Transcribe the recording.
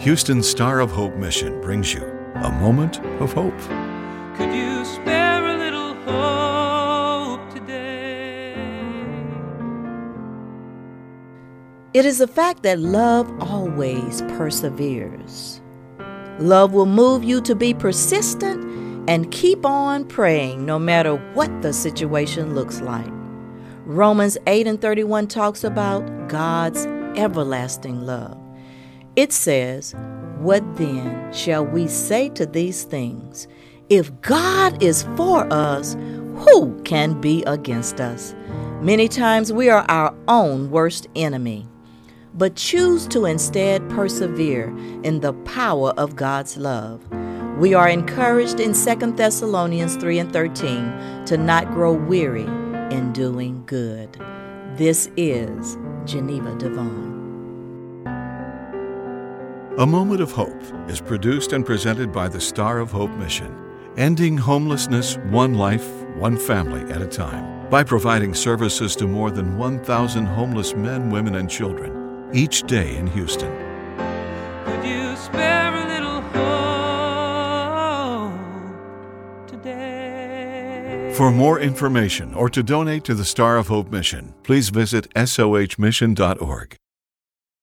Houston Star of Hope Mission brings you a moment of hope. Could you spare a little hope today? It is a fact that love always perseveres. Love will move you to be persistent and keep on praying no matter what the situation looks like. Romans 8 and 31 talks about God's everlasting love. It says, What then shall we say to these things? If God is for us, who can be against us? Many times we are our own worst enemy but choose to instead persevere in the power of God's love. We are encouraged in 2 Thessalonians 3 and 13 to not grow weary in doing good. This is Geneva Devon. A Moment of Hope is produced and presented by the Star of Hope Mission, ending homelessness one life, one family at a time, by providing services to more than 1,000 homeless men, women, and children each day in Houston. Could you spare a little hope today? For more information or to donate to the Star of Hope mission, please visit sohmission.org.